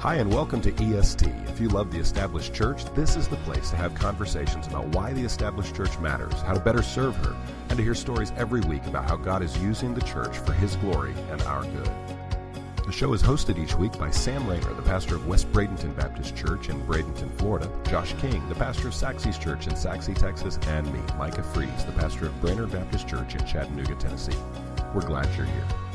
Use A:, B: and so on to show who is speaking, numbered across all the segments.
A: Hi, and welcome to EST. If you love the established church, this is the place to have conversations about why the established church matters, how to better serve her, and to hear stories every week about how God is using the church for His glory and our good. The show is hosted each week by Sam Rainer, the pastor of West Bradenton Baptist Church in Bradenton, Florida, Josh King, the pastor of Saxe's Church in Saxe, Texas, and me, Micah Fries, the pastor of Brainerd Baptist Church in Chattanooga, Tennessee. We're glad you're here.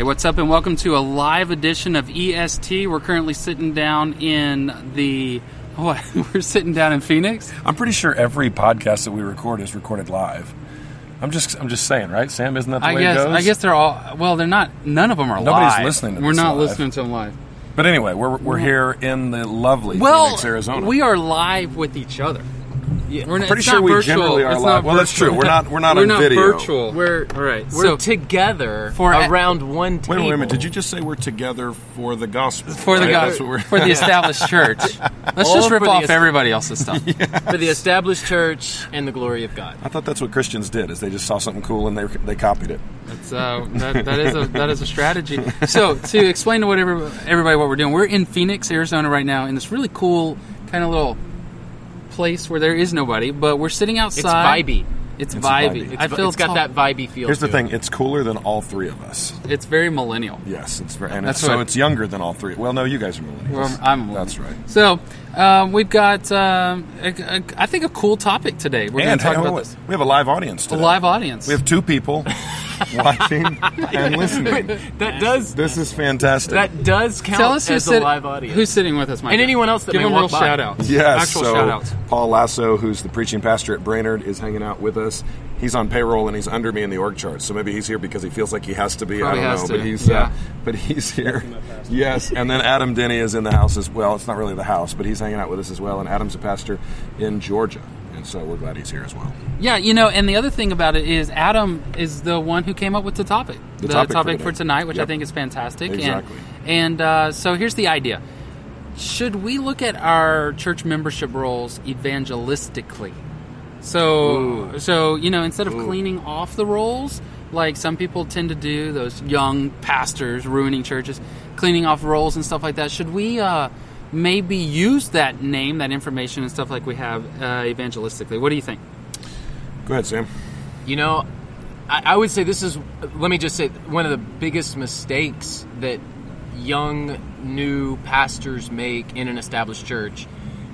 B: Hey, what's up, and welcome to a live edition of EST. We're currently sitting down in the what? We're sitting down in Phoenix.
C: I'm pretty sure every podcast that we record is recorded live. I'm just I'm just saying, right, Sam? Isn't that the
B: I
C: way
B: guess.
C: it goes?
B: I guess they're all. Well, they're not. None of them are live.
C: Nobody's
B: live.
C: listening to
B: We're
C: this
B: not
C: live.
B: listening to them live.
C: But anyway, we're we're here in the lovely
B: Well,
C: Phoenix, Arizona.
B: we are live with each other.
D: Yeah.
B: We're not,
C: pretty sure
B: not
C: we
B: virtual.
C: generally are
B: It's
C: live.
B: not
C: Well, that's true. We're not- we're not
B: We're
C: on
B: not
C: video.
B: virtual.
D: We're
B: all right.
D: We're
B: so
D: together
B: For
D: around one
C: Wait,
D: table.
C: wait a minute. Did you just say we're together for the gospel?
B: for the
C: Right?
B: guy,
C: That's
B: for the established church. Let's
D: All
B: just rip off
D: est-
B: everybody else's stuff.
D: for the established church and the glory of God?
C: I thought that's what Christians did. Is they just saw something cool and they they copied it.
B: That's, uh, that, that is a that is a strategy. So to explain to whatever everybody what we're doing, we're in Phoenix, Arizona right now, in this really cool kind of little place where there is nobody, but we're sitting
D: It's
B: outside.
D: vibey.
B: It's,
C: It's
B: vibey.
C: vibey.
B: I
D: It's,
B: feel
D: it's got that vibey feel.
C: Here's the
D: to
C: thing.
D: It.
C: It's cooler than all three of us.
B: It's very millennial.
C: Yes, it's very, and
B: That's
C: it's, so
B: what-
C: it's younger than all three. Well, no, you guys are millennials.
B: I'm a millennial.
C: That's right.
B: So um, we've got, um, a, a, I think, a cool topic today. We're going to talk
C: hey,
B: about
C: wait,
B: this.
C: we have a live audience Today.
B: A live audience.
C: We have two people watching and listening.
D: That does
C: This is fantastic.
D: that does count
B: Tell us
D: as
B: who's,
D: a
B: sit-
D: live audience.
B: who's sitting with us, Mike.
D: And anyone else that
B: Give
D: may
B: them
D: walk
B: real
D: by.
B: shout outs.
C: yes,
B: Actual
C: so
B: shout outs.
C: Paul Lasso, who's the preaching pastor at Brainerd, is hanging out with us. He's on payroll and he's under me in the org chart, so maybe he's here because he feels like he has to be.
B: Probably
C: I don't
B: has
C: know,
B: to,
C: but he's
B: yeah.
C: uh, but he's here. yes, and then Adam Denny is in the house as well. It's not really the house, but he's hanging out with us as well. And Adam's a pastor in Georgia, and so we're glad he's here as well.
B: Yeah, you know, and the other thing about it is Adam is the one who came up with the topic,
C: The topic for
B: for, tonight, which I think is fantastic.
C: Exactly.
B: And, and uh, so here's the idea: Should we look at our church membership rolls evangelistically? So, so you know, instead of cleaning off the rolls, like some people tend to do, those young pastors ruining churches, cleaning off rolls and stuff like that. Should we? Uh, Maybe use that name, that information, and stuff like we have uh, evangelistically. What do you think?
C: Go ahead, Sam.
D: You know, I, I would say this is. Let me just say one of the biggest mistakes that young new pastors make in an established church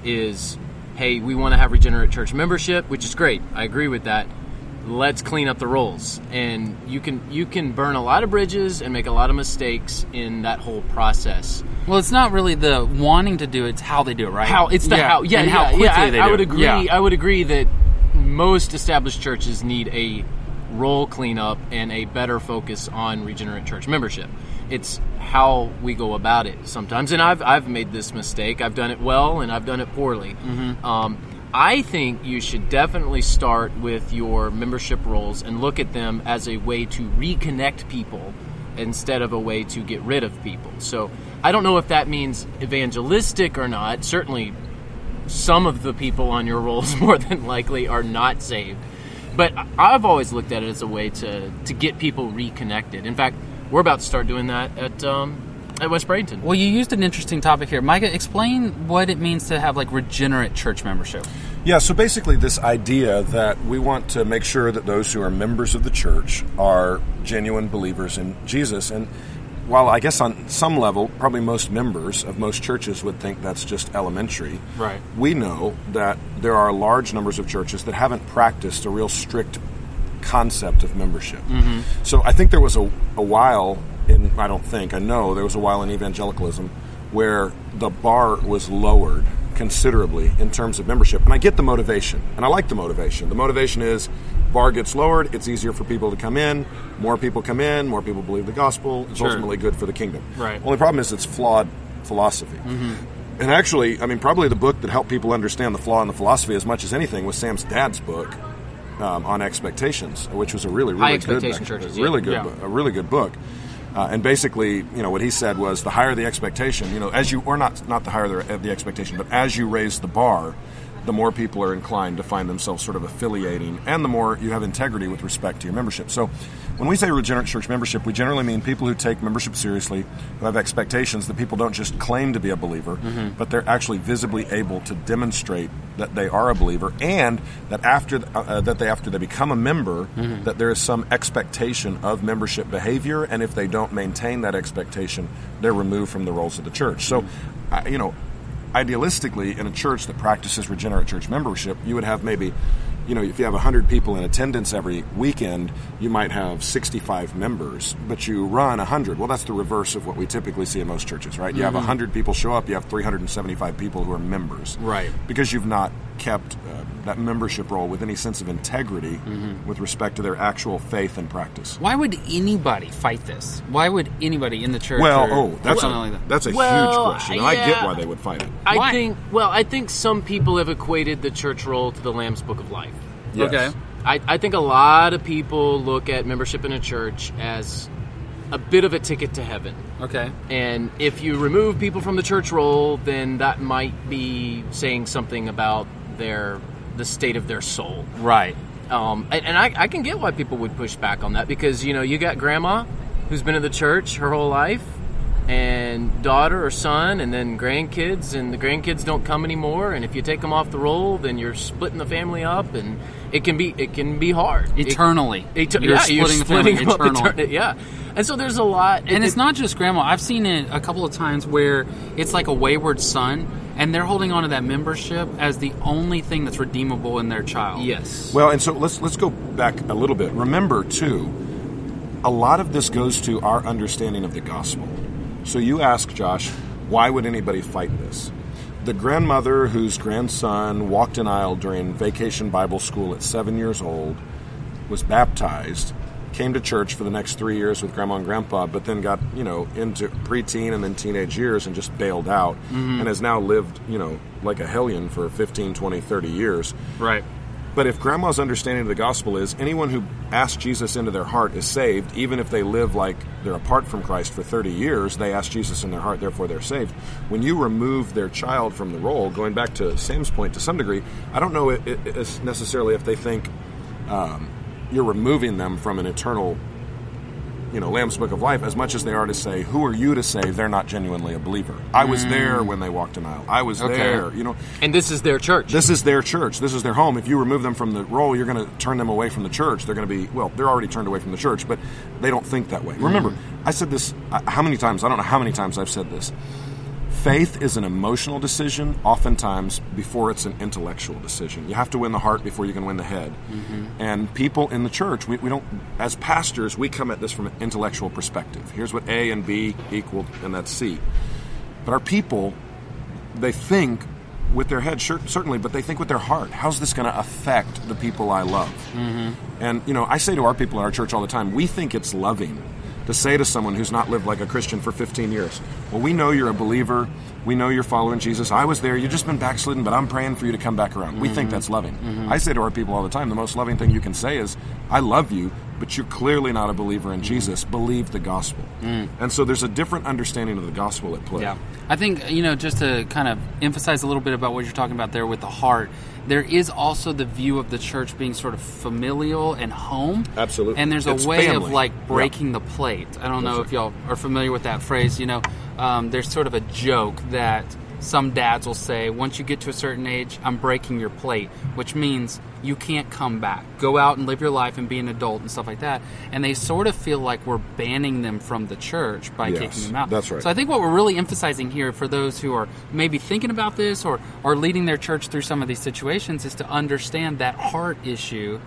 D: is, hey, we want to have regenerate church membership, which is great. I agree with that. Let's clean up the rolls, and you can you can burn a lot of bridges and make a lot of mistakes in that whole process.
B: Well, it's not really the wanting to do it; it's how they do it, right?
D: How it's the how yeah
B: and
D: yeah,
B: how quickly
D: yeah, I,
B: they
D: I
B: do
D: would
B: it.
D: agree.
B: Yeah.
D: I would agree that most established churches need a roll cleanup and a better focus on regenerate church membership. It's how we go about it sometimes, and I've I've made this mistake. I've done it well, and I've done it poorly.
B: Mm-hmm.
D: Um, I think you should definitely start with your membership rolls and look at them as a way to reconnect people instead of a way to get rid of people. So I don't know if that means evangelistic or not. Certainly, some of the people on your rolls more than likely are not saved. But I've always looked at it as a way to, to get people reconnected. In fact, we're about to start doing that at um, at West Bradenton.
B: Well, you used an interesting topic here, Micah. Explain what it means to have like regenerate church membership.
C: Yeah, so basically, this idea that we want to make sure that those who are members of the church are genuine believers in Jesus. And while I guess on some level, probably most members of most churches would think that's just elementary,
B: Right.
C: we know that there are large numbers of churches that haven't practiced a real strict concept of membership. Mm-hmm. So I think there was a, a while in, I don't think, I know there was a while in evangelicalism where the bar was lowered considerably in terms of membership. And I get the motivation, and I like the motivation. The motivation is bar gets lowered, it's easier for people to come in, more people come in, more people believe the gospel, it's
B: Sure.
C: ultimately good for the kingdom.
B: Right.
C: Only problem is it's flawed philosophy. And actually, I mean, probably the book that helped people understand the flaw in the philosophy as much as anything was Sam's dad's book um, on expectations, which was a really, really good,
D: churches,
C: really
D: yeah.
C: good,
B: Yeah.
C: a really good book. Uh, and basically, you know, what he said was the higher the expectation, you know, as you, or not, not the higher the, the expectation, but as you raise the bar, the more people are inclined to find themselves sort of affiliating, and the more you have integrity with respect to your membership. So, when we say regenerate church membership, we generally mean people who take membership seriously, who have expectations that people don't just claim to be a believer, mm-hmm. but they're actually visibly able to demonstrate that they are a believer, and that after uh, uh that they after they become a member, mm-hmm. that there is some expectation of membership behavior, and if they don't maintain that expectation, they're removed from the rolls of the church. So, mm-hmm. I you know, idealistically, in a church that practices regenerate church membership, you would have maybe, you know, if you have 100 people in attendance every weekend, you might have 65 members, but you run 100. Well, that's the reverse of what we typically see in most churches, right? You have 100 mm-hmm. people show up, you have 375 people who are members.
B: Right.
C: Because you've not kept uh, that membership roll with any sense of integrity with respect to their actual faith and practice.
B: Why would anybody fight this? Why would anybody in the church?
C: Well,
B: or-
C: oh, that's
B: something
C: a,
B: like that?
C: that's a huge question. and I get why they would fight it.
D: I
B: Why?
D: think. Well, I think some people have equated the church roll to the Lamb's Book of Life.
C: Yes.
B: Okay.
D: I, I think a lot of people look at membership in a church as a bit of a ticket to heaven.
B: Okay.
D: And if you remove people from the church roll, then that might be saying something about their the state of their soul.
B: Right.
D: Um, and and I, I can get why people would push back on that because you know you got grandma who's been in the church her whole life, and daughter or son, and then grandkids, and the grandkids don't come anymore. And if you take them off the roll, then you're splitting the family up, and it can be it can be hard It-
B: Eternally.
D: Eter-
B: You're
D: yeah,
B: splitting
D: you're
B: the family eternally.
D: eterni- yeah, and so there's a lot,
B: And
D: it-
B: it's not just grandma. I've seen it a couple of times where it's like a wayward son, and they're holding on to that membership as the only thing that's redeemable in their child.
D: Yes.
C: Well, and so let's let's go back a little bit. Remember too, a lot of this goes to our understanding of the gospel. So you ask Josh, why would anybody fight this? The grandmother whose grandson walked an aisle during vacation Bible school at seven years old was baptized, came to church for the next three years with grandma and grandpa, but then got, you know, into preteen and then teenage years and just bailed out and has now lived, you know, like a hellion for 15, 20, 30 years.
B: Right.
C: But if grandma's understanding of the gospel is anyone who asks Jesus into their heart is saved, even if they live like they're apart from Christ for 30 years, they ask Jesus in their heart, therefore they're saved. When you remove their child from the roll, going back to Sam's point to some degree, I don't know it, it, necessarily if they think um, you're removing them from an eternal you know, Lamb's Book of Life as much as they are to say, who are you to say they're not genuinely a believer? I was there when they walked an aisle. I was
B: Okay.
C: there. You know,
D: and this is their church.
C: this is their church. This is their home. If you remove them from the roll, you're going to turn them away from the church. They're going to be, well, they're already turned away from the church, but they don't think that way. Remember, I said this uh, how many times? I don't know how many times I've said this. Faith is an emotional decision, oftentimes before it's an intellectual decision. You have to win the heart before you can win the head. And people in the church, we, we don't, as pastors, we come at this from an intellectual perspective. Here's what A and B equal, and that's C. But our people, they think with their head, sure, certainly, but they think with their heart. How's this going to affect the people I love? Mm-hmm. And, you know, I say to our people in our church all the time, we think it's loving to say to someone who's not lived like a Christian for 15 years, well, we know you're a believer. We know you're following Jesus. I was there. You've just been backslidden, but I'm praying for you to come back around. We think mm-hmm. that's loving. Mm-hmm. I say to our people all the time, the most loving thing you can say is, I love you, but you're clearly not a believer in mm-hmm. Jesus. Believe the gospel. Mm. And so there's a different understanding of the gospel at play.
B: Yeah. I think, you know, just to kind of emphasize a little bit about what you're talking about there with the heart, there is also the view of the church being sort of familial and home.
C: Absolutely.
B: And there's a
C: It's
B: way
C: family.
B: of like
C: Yeah.
B: breaking the plate. I don't know if y'all are familiar with that phrase. You know, um, there's sort of a joke that some dads will say, once you get to a certain age, I'm breaking your plate, which means you can't come back. Go out and live your life and be an adult and stuff like that. And they sort of feel like we're banning them from the church by
C: Yes,
B: kicking them out.
C: that's right.
B: So I think what we're really emphasizing here for those who are maybe thinking about this or, are leading their church through some of these situations is to understand that heart issue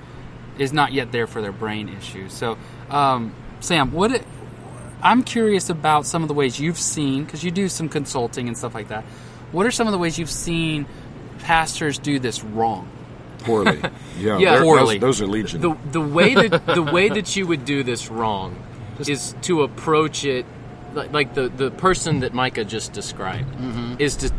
B: is not yet there for their brain issue. So, um, Sam, what it, I'm curious about some of the ways you've seen because you do some consulting and stuff like that. What are some of the ways you've seen pastors do this wrong?
C: Poorly. Yeah,
D: Yeah.
B: Poorly.
C: Those, those are legion.
D: the the way that the way that you would do this wrong is to approach it like, like the the person that Micah just described mm-hmm. is to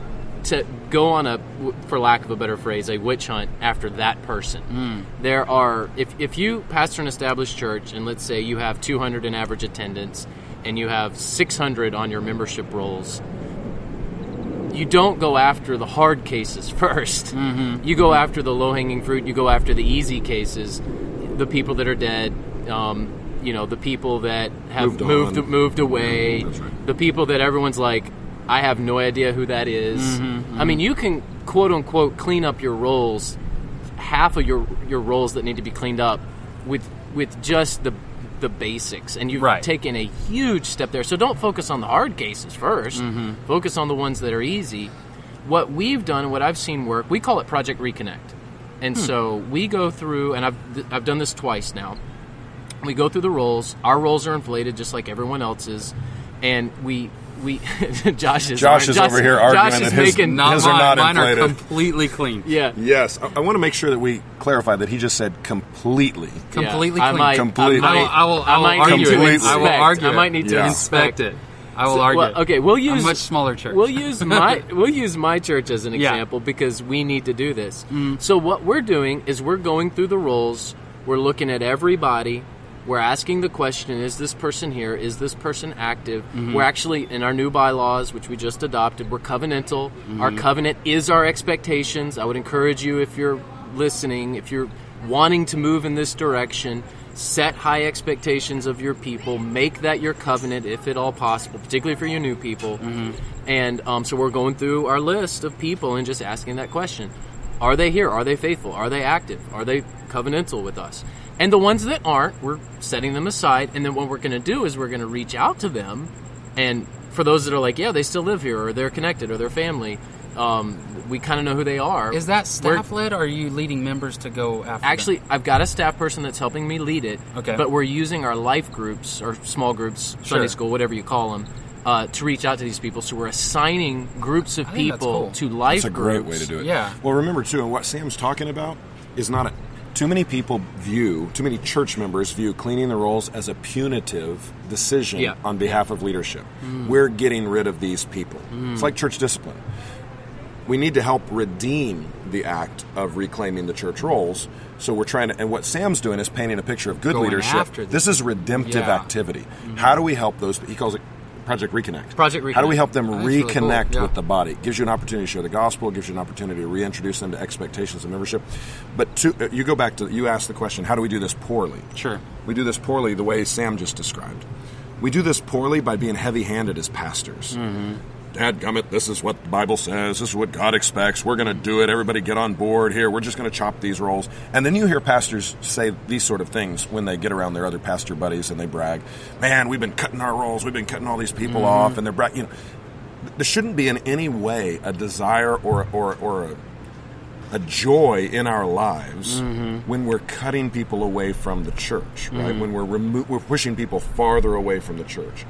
D: to go on a for lack of a better phrase a witch hunt after that person. Mm. There are if if you pastor an established church and let's say you have 200 in average attendance and you have 600 on your membership rolls you don't go after the hard cases 1st
B: Mm-hmm.
D: You go after the low hanging fruit. You go after the easy cases, the people that are dead. Um, you know, the people that have
C: Moved
D: moved moved away.
C: That's right.
D: The people that everyone's like, I have no idea who that is."
B: Mm-hmm,
D: I mean, you can quote unquote clean up your rolls, half of your your rolls that need to be cleaned up, with with just the the basics, and you've
B: Right.
D: taken a huge step there. So don't focus on the hard cases 1st
B: Mm-hmm.
D: Focus on the ones that are easy. What we've done and what I've seen work, we call it Project Reconnect. And
B: Hmm.
D: so we go through, and I've I've done this twice now. We go through the rolls. Our rolls are inflated just like everyone else's, and we we Josh is
C: Josh is over here
D: Josh
C: arguing
D: is
C: that his-
D: making
B: Not
C: His are
B: mine.
C: not
B: mine are completely clean.
D: yeah
C: Yes, I, I want to make sure that we clarify that he just said completely.
B: Completely
D: I
B: clean.
D: might,
C: Completely.
D: I might,
B: I will- I will
D: might
B: argue
D: need
C: it.
D: to inspect.
B: I will argue
D: I
B: it.
D: might need to
C: Yeah.
B: Inspect it. I will
D: So,
B: argue.
D: well, okay, we'll use
B: a much smaller church.
D: We'll use my we'll use my church as an
B: Yeah.
D: example because we need to do this. Mm. So what we're doing is we're going through the rolls. We're looking at everybody. We're asking the question: Is this person here? Is this person active? Mm-hmm. We're actually in our new bylaws, which we just adopted. We're covenantal. Mm-hmm. Our covenant is our expectations. I would encourage you, if you're listening, if you're wanting to move in this direction, set high expectations of your people. Make that your covenant, if at all possible, particularly for your new people. Mm-hmm. And um, so we're going through our list of people and just asking that question: Are they here? Are they faithful? Are they active? Are they covenantal with us? And the ones that aren't, we're setting them aside. And then what we're going to do is we're going to reach out to them. And for those that are like, yeah, they still live here, or they're connected, or their family, um, we kind of know who they are.
B: Is that
D: We're-
B: staff led, or are you leading members to go after? them?
D: Actually, I've got a staff person that's helping me lead it.
B: Okay.
D: But we're using our life groups or small groups,
B: Sure.
D: Sunday school, whatever you call them, uh, to reach out to these people. So we're assigning groups of
B: I think that's
D: people
B: cool.
D: to life groups.
C: That's a
D: groups.
C: great way to do it.
B: Yeah.
C: Well, remember too, and what Sam's talking about is not a, too many people view, too many church members view cleaning the rolls as a punitive decision
D: Yeah.
C: on behalf of leadership.
B: Mm.
C: We're getting rid of these people. It's like church discipline. We need to help redeem the act of reclaiming the church rolls. So we're trying to, and what Sam's doing is painting a picture of good
B: Going
C: leadership. This is redemptive
B: Yeah.
C: activity. How do we help those? He calls it Project Reconnect.
D: Project Reconnect.
C: How do we help them
B: That's really cool.
C: reconnect
B: Yeah.
C: with the body? It gives you an opportunity to share the gospel. It gives you an opportunity to reintroduce them to expectations of membership. But to, uh, you go back to you asked the question: How do we do this poorly?
B: Sure.
C: We do this poorly the way Sam just described. We do this poorly by being heavy-handed as pastors.
B: Mm-hmm.
C: Dad gummit, this is what the Bible says. This is what God expects. We're going to do it. Everybody get on board here. We're just going to chop these rolls. And then you hear pastors say these sort of things when they get around their other pastor buddies and they brag, "Man, we've been cutting our rolls. We've been cutting all these people mm-hmm. off." And they're bra- you know, there shouldn't be in any way a desire or or or a, a joy in our lives mm-hmm. when we're cutting people away from the church, right? Mm-hmm. When we're remo- we're pushing people farther away from the church.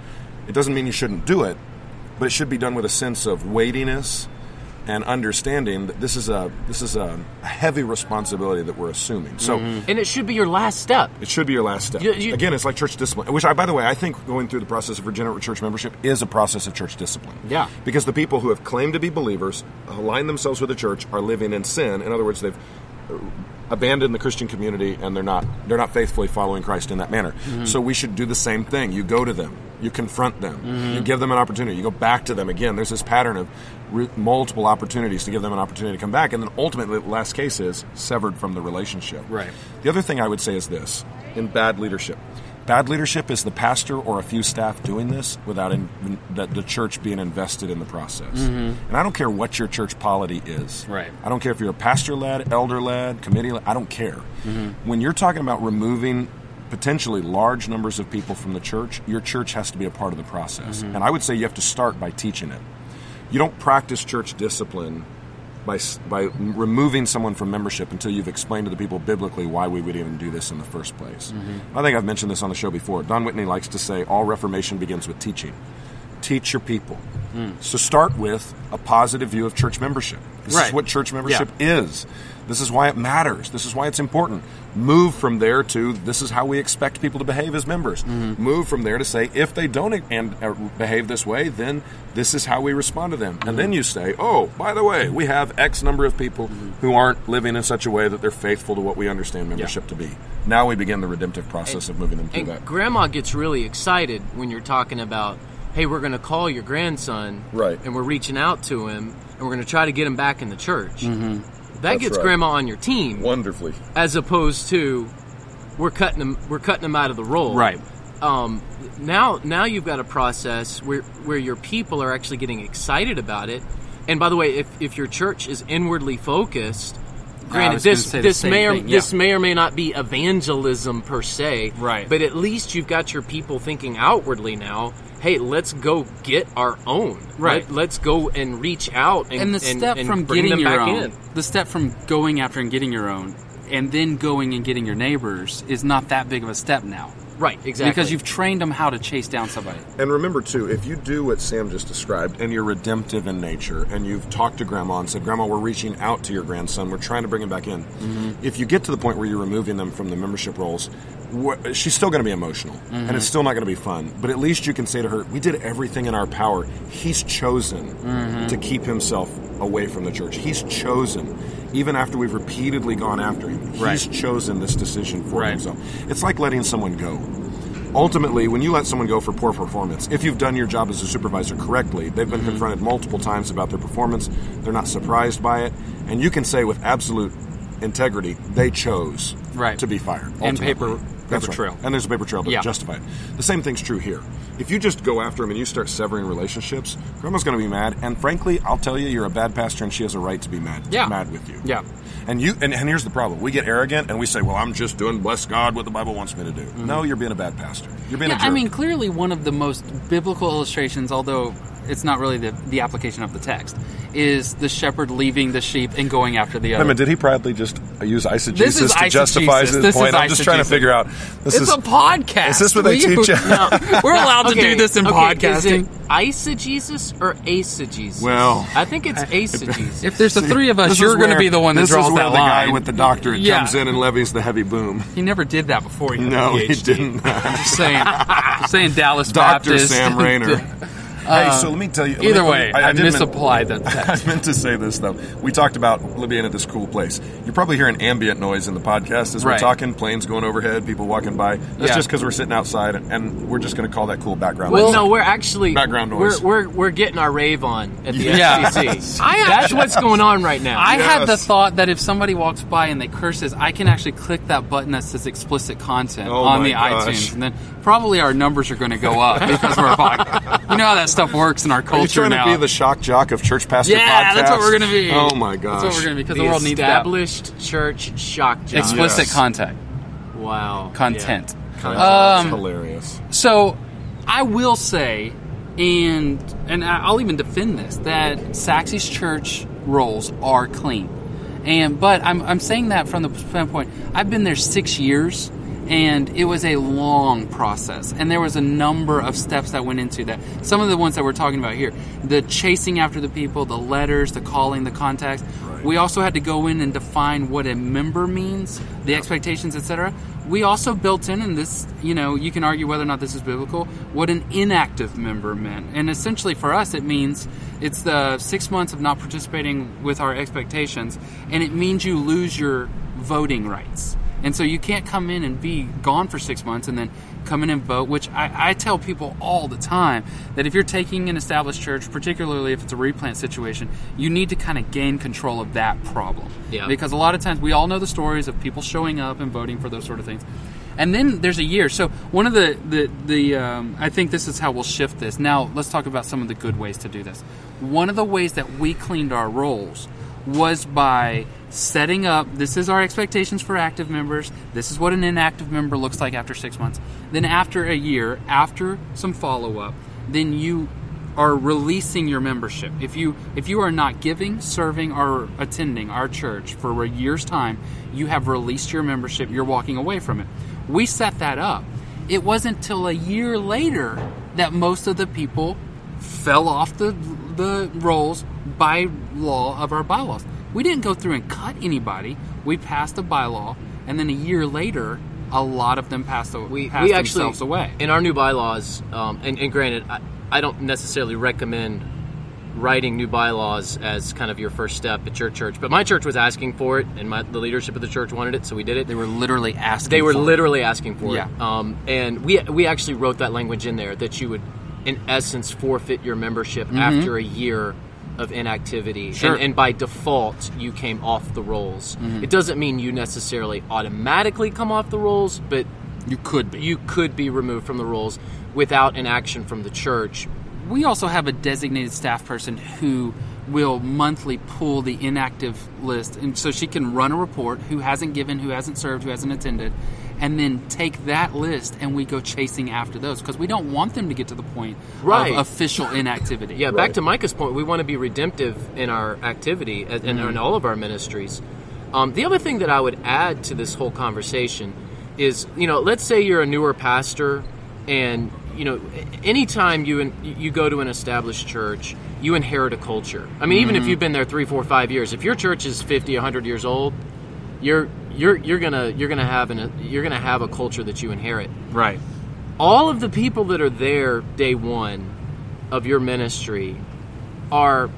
C: It doesn't mean you shouldn't do it, but it should be done with a sense of weightiness and understanding that this is a this is a heavy responsibility that we're assuming. So mm-hmm.
D: And it should be your last step.
C: it should be your last step.
D: You- you-
C: Again, it's like church discipline, which I, by the way, I think going through the process of regenerate church membership is a process of church discipline.
D: Yeah.
C: Because the people who have claimed to be believers, align themselves with the church, are living in sin. In other words, they've abandoned the Christian community and they're not they're not faithfully following Christ in that manner. Mm-hmm. So we should do the same thing. You go to them, you confront them, mm-hmm. you give them an opportunity, you go back to them again. There's this pattern of re- multiple opportunities to give them an opportunity to come back, and then ultimately, the last case is severed from the relationship.
B: Right.
C: The other thing I would say is this in bad leadership. Bad leadership is the pastor or a few staff doing this without in, the, the church being invested in the process. Mm-hmm. And I don't care what your church polity is.
B: Right.
C: I don't care if you're a pastor led, elder led, committee led, I don't care. Mm-hmm. When you're talking about removing potentially large numbers of people from the church, your church has to be a part of the process. Mm-hmm. And I would say you have to start by teaching it. You don't practice church discipline by by removing someone from membership until you've explained to the people biblically why we would even do this in the first place. Mm-hmm. I think I've mentioned this on the show before. Don Whitney likes to say all reformation begins with teaching. Teach your people. So start with a positive view of church membership. This is what church membership is. This is why it matters. This is why it's important. Move from there to this is how we expect people to behave as members. Mm-hmm. Move from there to say if they don't and uh, behave this way, then this is how we respond to them. And then mm-hmm. you say, "Oh, by the way, we have X number of people mm-hmm. who aren't living in such a way that they're faithful to what we understand membership to be." Now we begin the redemptive process of moving them through
D: And
C: that.
D: grandma gets really excited when you're talking about hey, we're going to call your grandson,
C: Right.
D: and we're reaching out to him, and we're going to try to get him back in the church.
B: Mm-hmm.
D: That
C: That's
D: gets
C: right.
D: grandma on your team,
C: Wonderfully.
D: as opposed to we're cutting them we're cutting them out of the roll.
B: Right.
D: Um, now now you've got a process where where your people are actually getting excited about it. And by the way, if, if your church is inwardly focused, granted
B: was
D: this this may or
B: yeah.
D: this may or may not be evangelism per se.
B: Right.
D: But at least you've got your people thinking outwardly now. Hey, let's go get our own.
B: Right.
D: Let, us go and reach out and,
B: and the step
D: and
B: from
D: bring
B: getting your own,
D: in.
B: the step from going after and getting your own, and then going and getting your neighbors is not that big of a step now
D: Right, exactly.
B: because you've trained them how to chase down somebody.
C: And remember too, if you do what Sam just described, and you're redemptive in nature, and you've talked to Grandma and said, "Grandma, we're reaching out to your grandson. We're trying to bring him back in." Mm-hmm. If you get to the point where you're removing them from the membership rolls, wh- she's still going to be emotional, mm-hmm. and it's still not going to be fun. But at least you can say to her, "We did everything in our power. He's chosen mm-hmm. to keep himself away from the church. He's chosen." Even after we've repeatedly gone after him, he's
B: Right.
C: chosen this decision for
B: Right.
C: himself. It's like letting someone go ultimately, when you let someone go for poor performance, if you've done your job as a supervisor correctly, they've been
B: Mm-hmm.
C: confronted multiple times about their performance, they're not surprised by it, and you can say with absolute integrity, they chose
B: Right.
C: to be fired.
B: And paper-
C: That's
B: paper
C: right. And there's a paper trail to
B: Yeah.
C: justify it. The same thing's true here. If you just go after them and you start severing relationships, grandma's going to be mad. And frankly, I'll tell you, you're a bad pastor, and she has a right to be mad.
B: Yeah.
C: mad with you.
B: Yeah.
C: And you and, and here's the problem: we get arrogant and we say, "Well, I'm just doing bless God what the Bible wants me to do." Mm-hmm. No, you're being a bad pastor. You're being
B: Yeah,
C: a jerk.
B: I mean, clearly one of the most biblical illustrations, although it's not really the, the application of the text, is the shepherd leaving the sheep and going after the
C: other? a
B: other.
C: minute, did he probably just use eisegesis to justify
B: eisegesis.
C: his
B: This is
C: point? I'm just trying to figure out. This
B: it's
C: is
B: a podcast.
C: Is this what they
B: Will you-
C: teach you?
B: No, we're allowed to do this in
D: okay,
B: podcasting.
D: Is it eisegesis or eisegesis?
C: Well,
D: I think it's eisegesis.
B: If there's the three of us,
C: This
B: you're going to be the one that
C: this
B: draws
C: is where
B: that
C: the
B: line.
C: guy with the doctorate
B: Yeah.
C: comes in and levies the heavy boom.
B: He never did that before. He
C: No,
B: a
C: he didn't.
B: I'm just saying, just saying Dallas
C: Doctor
B: Baptist.
C: Sam Rainer. hey, uh, so let me tell you.
B: Either
C: me-
B: way,
C: I,
B: I,
C: didn't mean-
B: misapplied that
C: I meant to say this though. We talked about being at this cool place. You're probably hearing ambient noise in the podcast as we're
B: Right.
C: talking, planes going overhead, people walking by. That's
B: Yeah.
C: just because we're sitting outside, and we're just going to call that cool background.
D: Well,
C: noise.
D: no, we're actually
C: Background noise.
D: We're, we're we're getting our rave on at the
B: Yeah.
D: FCC.
B: I
D: That's what's going on right now.
B: I had the thought that if somebody walks by and they curses, I can actually click that button that says explicit content
C: Oh
B: on the
C: gosh.
B: iTunes, and then probably our numbers are going to go up because we're a podcast. You know how that stuff works in our
C: Are you
B: culture
C: trying
B: now.
C: to be the shock jock of church pastor
B: yeah,
C: podcast?
B: that's what we're going to be.
C: Oh my gosh.
B: That's what we're going to be because
D: the
B: the, world needs that.
D: established church shock jock.
B: Explicit
C: Yes.
B: content,
D: Wow.
B: content.
C: That's
B: Um,
C: hilarious.
B: So, I will say, and and I- I'll even defend this that Saxy's church rolls are clean, and but I'm I'm saying that from the standpoint I've been there six years, and it was a long process, and there was a number of steps that went into that. Some of the ones that we're talking about here, the chasing after the people, the letters, the calling, the contacts. We also had to go in and define what a member means, the expectations, etc. We also built in, and this, you know, you can argue whether or not this is biblical, what an inactive member meant. And essentially for us, it means it's the six months of not participating with our expectations, and it means you lose your voting rights. And so you can't come in and be gone for six months and then come in and vote, which I, I tell people all the time that if you're taking an established church, particularly if it's a replant situation, you need to kind of gain control of that problem.
D: Yeah.
B: Because a lot of times we all know the stories of people showing up and voting for those sort of things. And then there's a year. So one of the the, the um, I think this is how we'll shift this. Now let's talk about some of the good ways to do this. One of the ways that we cleaned our rolls was by setting up this is our expectations for active members this is what an inactive member looks like after six months. Then after a year after some follow-up then you are releasing your membership. If you if you are not giving serving or attending our church for a year's time you have released your membership. You're walking away from it. We set that up. It wasn't till a year later that most of the people fell off the the rolls by law of our bylaws. We didn't go through and cut anybody. We passed a bylaw, and then a year later, a lot of them passed, a-
D: we,
B: passed
D: we actually
B: themselves away.
D: in our new bylaws um, and, and granted I, I don't necessarily recommend writing new bylaws as kind of your first step at your church but my church was asking for it and my, the leadership of the church wanted it so we did it
B: They were literally asking.
D: they were
B: for it.
D: literally asking for
B: Yeah.
D: it um, and we we actually wrote that language in there that you would in essence, forfeit your membership after a year of inactivity.
B: Sure.
D: And, and by default, you came off the rolls.
B: Mm-hmm.
D: It doesn't mean you necessarily automatically come off the rolls, but
B: You could be.
D: you could be removed from the rolls without an action from the church.
B: we also have a designated staff person who will monthly pull the inactive list and so she can run a report who hasn't given who hasn't served who hasn't attended and then take that list and we go chasing after those because we don't want them to get to the point
D: Right.
B: of official inactivity
D: Yeah, back to Micah's point, we want to be redemptive in our activity and and in all of our ministries. Um, the other thing that I would add to this whole conversation is, you know, let's say you're a newer pastor, and you know, anytime you in, you go to an established church, you inherit a culture. I mean, even if you've been there three, four, five years, if your church is 50, 100 years old, you're you're you're gonna you're gonna have an you're gonna have a culture that you inherit.
B: Right.
D: All of the people that are there day one of your ministry are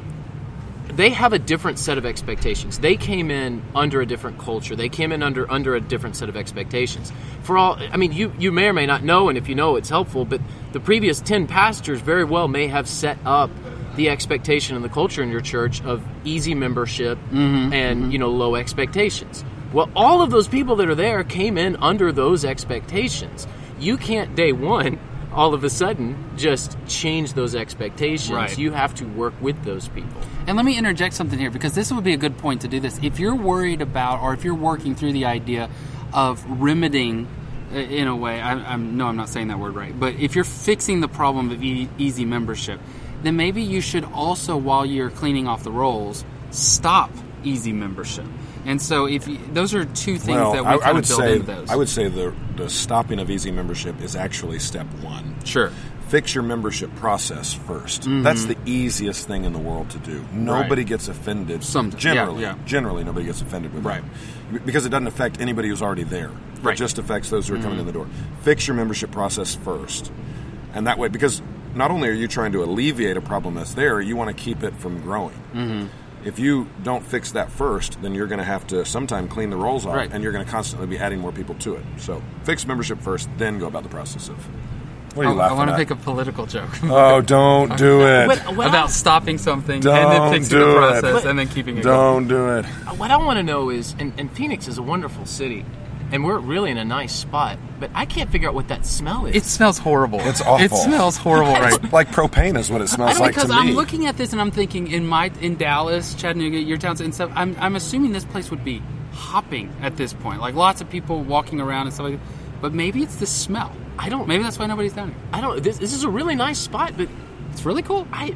D: they have a different set of expectations. They came in under a different culture. They came in under under a different set of expectations. For all i mean you you may or may not know and if you know it's helpful but the previous 10 pastors very well may have set up the expectation and the culture in your church of easy membership mm-hmm. and mm-hmm. you know low expectations well all of those people that are there came in under those expectations you can't day one all of a sudden just change those expectations
B: Right.
D: you have to work with those people
B: And let me interject something here because this would be a good point to do this. If you're worried about, or if you're working through the idea of remedying, uh, in a way, I, I'm no, I'm not saying that word right, but if you're fixing the problem of e- easy membership, then maybe you should also, while you're cleaning off the rolls, stop easy membership. And so, if you, those are two things
C: well,
B: that we
C: I,
B: kind
C: I
B: of
C: would
B: build
C: say
B: into those.
C: I would say the the stopping of easy membership is actually step one.
B: sure.
C: Fix your membership process 1st That's the easiest thing in the world to do. Nobody gets offended.
B: Yeah,
C: generally,
B: yeah.
C: generally nobody gets offended with
B: Right.
C: that because it doesn't affect anybody who's already there.
B: Right.
C: It just affects those who are coming in the door. Fix your membership process first, and that way, because not only are you trying to alleviate a problem that's there, you want to keep it from growing. Mm-hmm. If you don't fix that first, then you're going to have to sometime clean the rolls off,
B: Right.
C: and you're going to constantly be adding more people to it. So fix membership first, then go about the process of. What are you
B: I,
C: laughing
B: want to
C: at?
B: make a political joke.
C: Oh, don't do it.
D: What- what I-
B: about stopping something and
C: Don't
B: then fixing
C: do
B: the
C: it.
B: process and then keeping it going.
C: Don't do it.
D: what I want to know is, and, and Phoenix is a wonderful city, and we're really in a nice spot, but I can't figure out what that smell is.
B: It smells horrible.
C: It's awful.
B: It smells horrible, right?
C: Like propane is what it smells like
B: because
C: to me.
B: I'm looking at this and I'm thinking in my in Dallas, Chattanooga, your towns and stuff. I'm I'm assuming this place would be hopping at this point, like lots of people walking around and stuff like that. But maybe it's the smell.
D: I don't-
B: Maybe that's why nobody's down here.
D: I don't. This, this is a really nice spot, but
B: It's really cool.
D: I,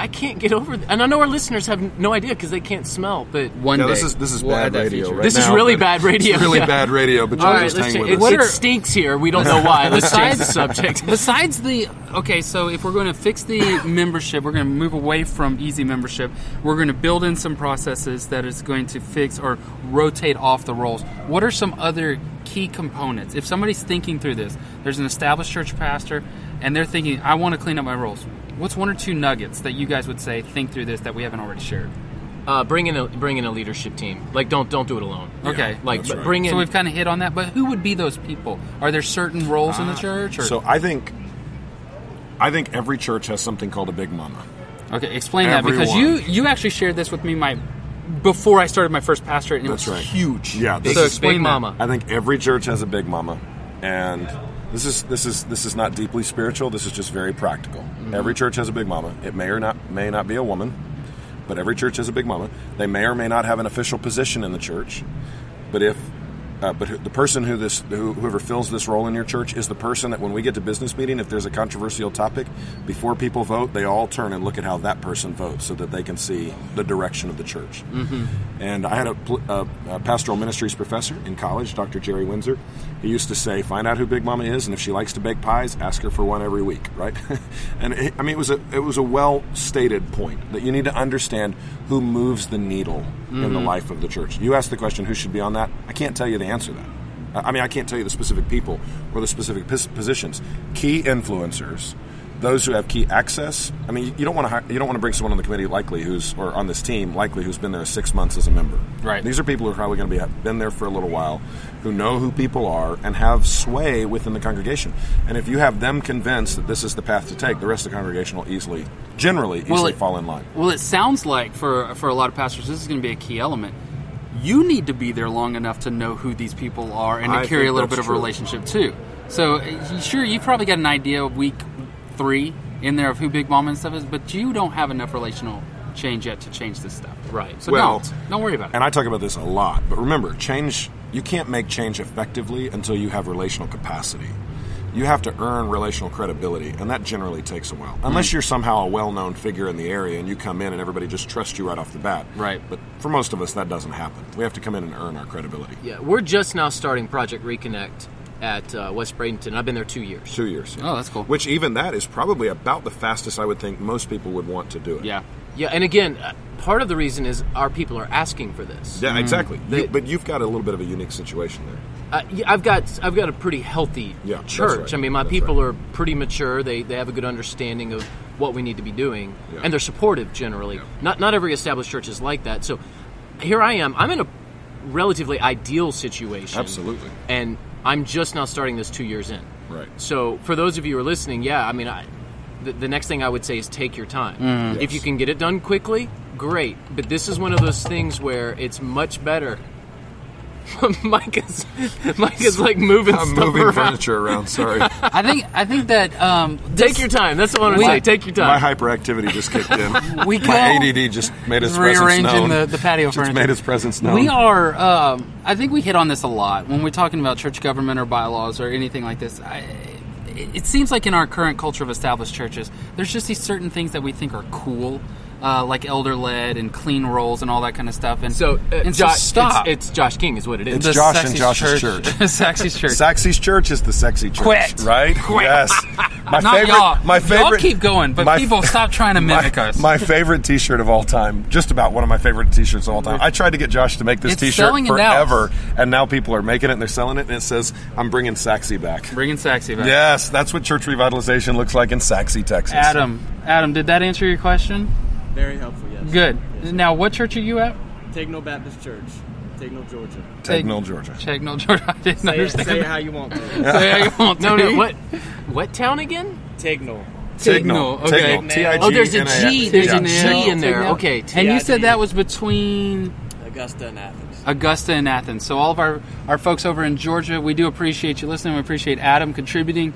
D: I can't get over. Th- and I know our listeners have no idea because they can't smell. But
B: One
C: yeah,
B: day
C: this is this is
B: we'll
C: bad radio. Right
D: This is really bad radio,
C: It's really
D: yeah.
C: bad radio, but
D: all
C: you'll
D: right, let's
C: hang
D: change.
C: with
D: It,
C: us.
B: What
D: it stinks here. We don't know why. Let's change the subject.
B: Besides the okay, so if we're going to fix the membership, we're going to move away from easy membership. We're going to build in some processes that is going to fix or rotate off the rolls. What are some other key components? If somebody's thinking through this, there's an established church pastor, and they're thinking, "I want to clean up my rolls." What's one or two nuggets that you guys would say think through this that we haven't already shared?
D: Uh, bring in a bring in a leadership team. Like don't don't do it alone.
B: Okay.
D: Like
C: that's right.
D: bring in.
B: So we've kind of hit on that, but who would be those people? Are there certain roles in the church? Or?
C: So I think I think every church has something called a big mama.
B: Okay, explain that because you you actually shared this with me my before I started my first pastorate, and it
C: That's
B: was
C: right.
B: huge.
C: Yeah, this
B: so
C: is
B: explain
D: Big
B: that.
D: Mama.
C: I think every church has a big mama, and this is this is this is not deeply spiritual. This is just very practical. Mm-hmm. Every church has a big mama. It may or not may not be a woman, but every church has a big mama. They may or may not have an official position in the church, but if uh, but the person who this who, whoever fills this role in your church is the person that when we get to business meeting, if there's a controversial topic, before people vote, they all turn and look at how that person votes so that they can see the direction of the church. And I had a, a, a pastoral ministries professor in college, Dr. Jerry Windsor. He used to say, "Find out who Big Mama is, and if she likes to bake pies, ask her for one every week." Right? and it, I mean, it was a it was a well stated point that you need to understand who moves the needle in the mm-hmm. life of the church. You ask the question, "Who should be on that?" I can't tell you the answer to that. I I mean, I can't tell you the specific people or the specific pos- positions. Key influencers those who have key access. I mean, you don't want to you don't want to bring someone on the committee likely who's or on this team likely who's been there six months as a member.
B: Right.
C: These are people who are probably going to be been there for a little while, who know who people are and have sway within the congregation. And if you have them convinced that this is the path to take, the rest of the congregation will easily, generally, easily
B: Well, it-
C: fall in line.
B: Well, it sounds like for for a lot of pastors, this is going to be a key element. You need to be there long enough to know who these people are and to
C: I
B: carry a little bit of a relationship too. So, sure, you've probably got an idea of week three in there of who Big Mama and stuff is, but you don't have enough relational change yet to change this stuff.
D: Right.
B: So
C: Well,
B: don't don't worry about it.
C: And I talk about this a lot, but remember, change you can't make change effectively until you have relational capacity. You have to earn relational credibility, and that generally takes a while.
B: Hmm.
C: Unless you're somehow a well-known figure in the area and you come in and everybody just trusts you right off the bat.
B: Right.
C: But for most of us that doesn't happen. We have to come in and earn our credibility.
D: Yeah, we're just now starting Project Reconnect at uh, West Bradenton. I've been there two years.
C: 2 years.
B: Oh, that's cool.
C: Which even that is probably about the fastest I would think most people would want to do it.
B: yeah.
D: Yeah, and again, uh, part of the reason is our people are asking for this.
C: Yeah, exactly.
D: They-
C: You- but you've got a little bit of a unique situation there.
D: Uh, yeah, I've got I've got a pretty healthy
C: Yeah,
D: church.
C: right.
D: I mean, my
C: That's
D: people
C: right.
D: are pretty mature. They they have a good understanding of what we need to be doing,
C: Yeah.
D: and they're supportive generally.
C: Yeah.
D: Not not every established church is like that. So here I am. I'm in a relatively ideal situation.
C: Absolutely.
D: And I'm just now starting this two years in.
C: Right.
D: So for those of you who are listening, yeah, I mean, I, the, the next thing I would say is take your time.
C: Mm.
D: If you can get it done quickly, great. But this is one of those things where it's much better. Mike is Mike is like moving
C: I'm
D: stuff
C: moving
D: around.
C: furniture around, sorry.
B: I think I think that um,
D: Take your time. That's what I want to say. Take your time.
C: My hyperactivity just kicked in.
B: We
C: My
B: go-
C: ADD just made its presence known.
B: the, the patio
C: Just
B: furniture.
C: made its presence known.
B: We are. Um, I think we hit on this a lot when we're talking about church government or bylaws or anything like this. I, it, it seems like in our current culture of established churches, there's just these certain things that we think are cool, uh, like elder led and clean rolls and all that kind of stuff. And
D: So, uh,
B: and
D: Josh,
B: stop.
D: It's, it's Josh King, is what it is.
C: It's
B: The
C: Josh and Josh's church.
B: Saxy's church.
C: Saxy's church is the sexy church,
B: Quit.
C: right?
B: Quit.
C: Yes. My
B: Not
C: favorite.
B: y'all.
C: My favorite.
B: Y'all keep going, but
C: my-
B: people stop trying to mimic
C: my,
B: us.
C: My favorite T-shirt of all time, just about one of my favorite T-shirts of all time. I tried to get Josh to make this
B: It's
C: T-shirt
B: selling in Dallas.
C: forever, and now people are making it and they're selling it, and it says, "I'm bringing Saxy back."
B: Bringing Saxy back.
C: Yes, that's what church revitalization looks like in Saxy, Texas.
B: Adam, Adam, did that answer your question?
E: Very helpful, yes.
B: Good. Now, what church are you at?
E: Tegnell Baptist Church, Tegnell, Georgia.
C: Tegnell, Georgia.
B: Chegnell, Georgia. I didn't
E: Say it, say it how you want to.
B: Say how you want
D: no,
B: to.
D: no. What? What town again?
E: Tegnell.
B: Tignal. Okay.
C: Tignal. T-I-G-N-A-L.
D: Oh, there's a G. There's a
B: Yeah.
D: G in there. Okay.
B: And you said that was between
E: Augusta and Athens.
B: Augusta and Athens. So all of our, our folks over in Georgia, we do appreciate you listening. We appreciate Adam contributing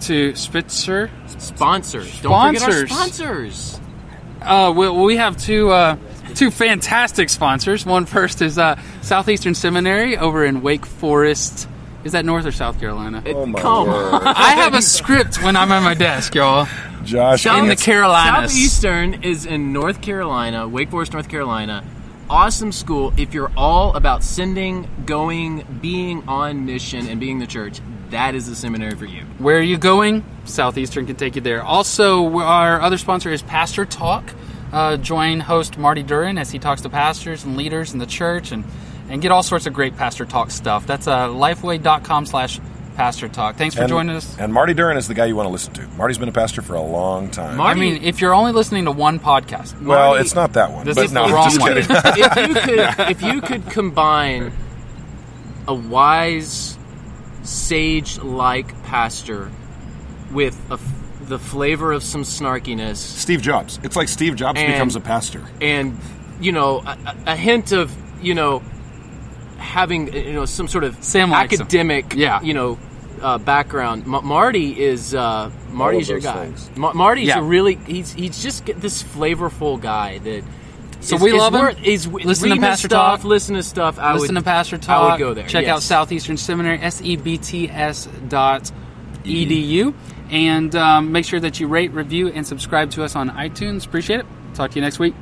B: to Spitzer.
D: Sponsors. Don't forget our
B: Sponsors.
D: Sponsors.
B: Uh, we, we have two uh, two fantastic sponsors. One first is uh, Southeastern Seminary over in Wake Forest. Is that North or South Carolina?
C: Oh my
D: Come
C: word.
B: I have a script when I'm at my desk, y'all.
C: Josh,
B: In the
C: it's-
B: Carolinas.
D: Southeastern is in North Carolina, Wake Forest, North Carolina. Awesome school. If you're all about sending, going, being on mission, and being the church, that is the seminary for you.
B: Where are you going? Southeastern can take you there. Also, our other sponsor is Pastor Talk. Uh, join host Marty Duran as he talks to pastors and leaders in the church and, and get all sorts of great Pastor Talk stuff. That's uh, lifeway.com slash Pastor Talk. Thanks for
C: and,
B: joining us.
C: And Marty Duran is the guy you want to listen to. Marty's been a pastor for a long time.
D: Marty-
B: I mean, if you're only listening to one podcast,
C: well, it's not that one.
B: This
C: but
B: is
C: no,
B: the wrong
C: just
B: one.
D: if you could, if you could combine a wise, sage-like pastor with a f the flavor of some snarkiness
C: Steve Jobs. It's like Steve Jobs
D: And-
C: becomes a pastor.
D: and you know a, a a hint of you know having you know some sort of
B: Sam
D: academic
B: Yeah.
D: you know uh, background. Ma- Marty is uh, Marty's your guy.
C: things.
D: Ma- Marty's
B: Yeah.
D: a really he's he's just this flavorful guy that.
B: So
D: is-
B: we
D: is
B: love him.
D: worth- Is
B: Listen to Pastor
D: stuff,
B: Talk.
D: Listen to stuff. I
B: listen
D: would,
B: to Pastor Talk.
D: I would go there.
B: Check out. Southeastern Seminary, S E B T S dot edu, and um, make sure that you rate, review, and subscribe to us on iTunes. Appreciate it. Talk to you next week.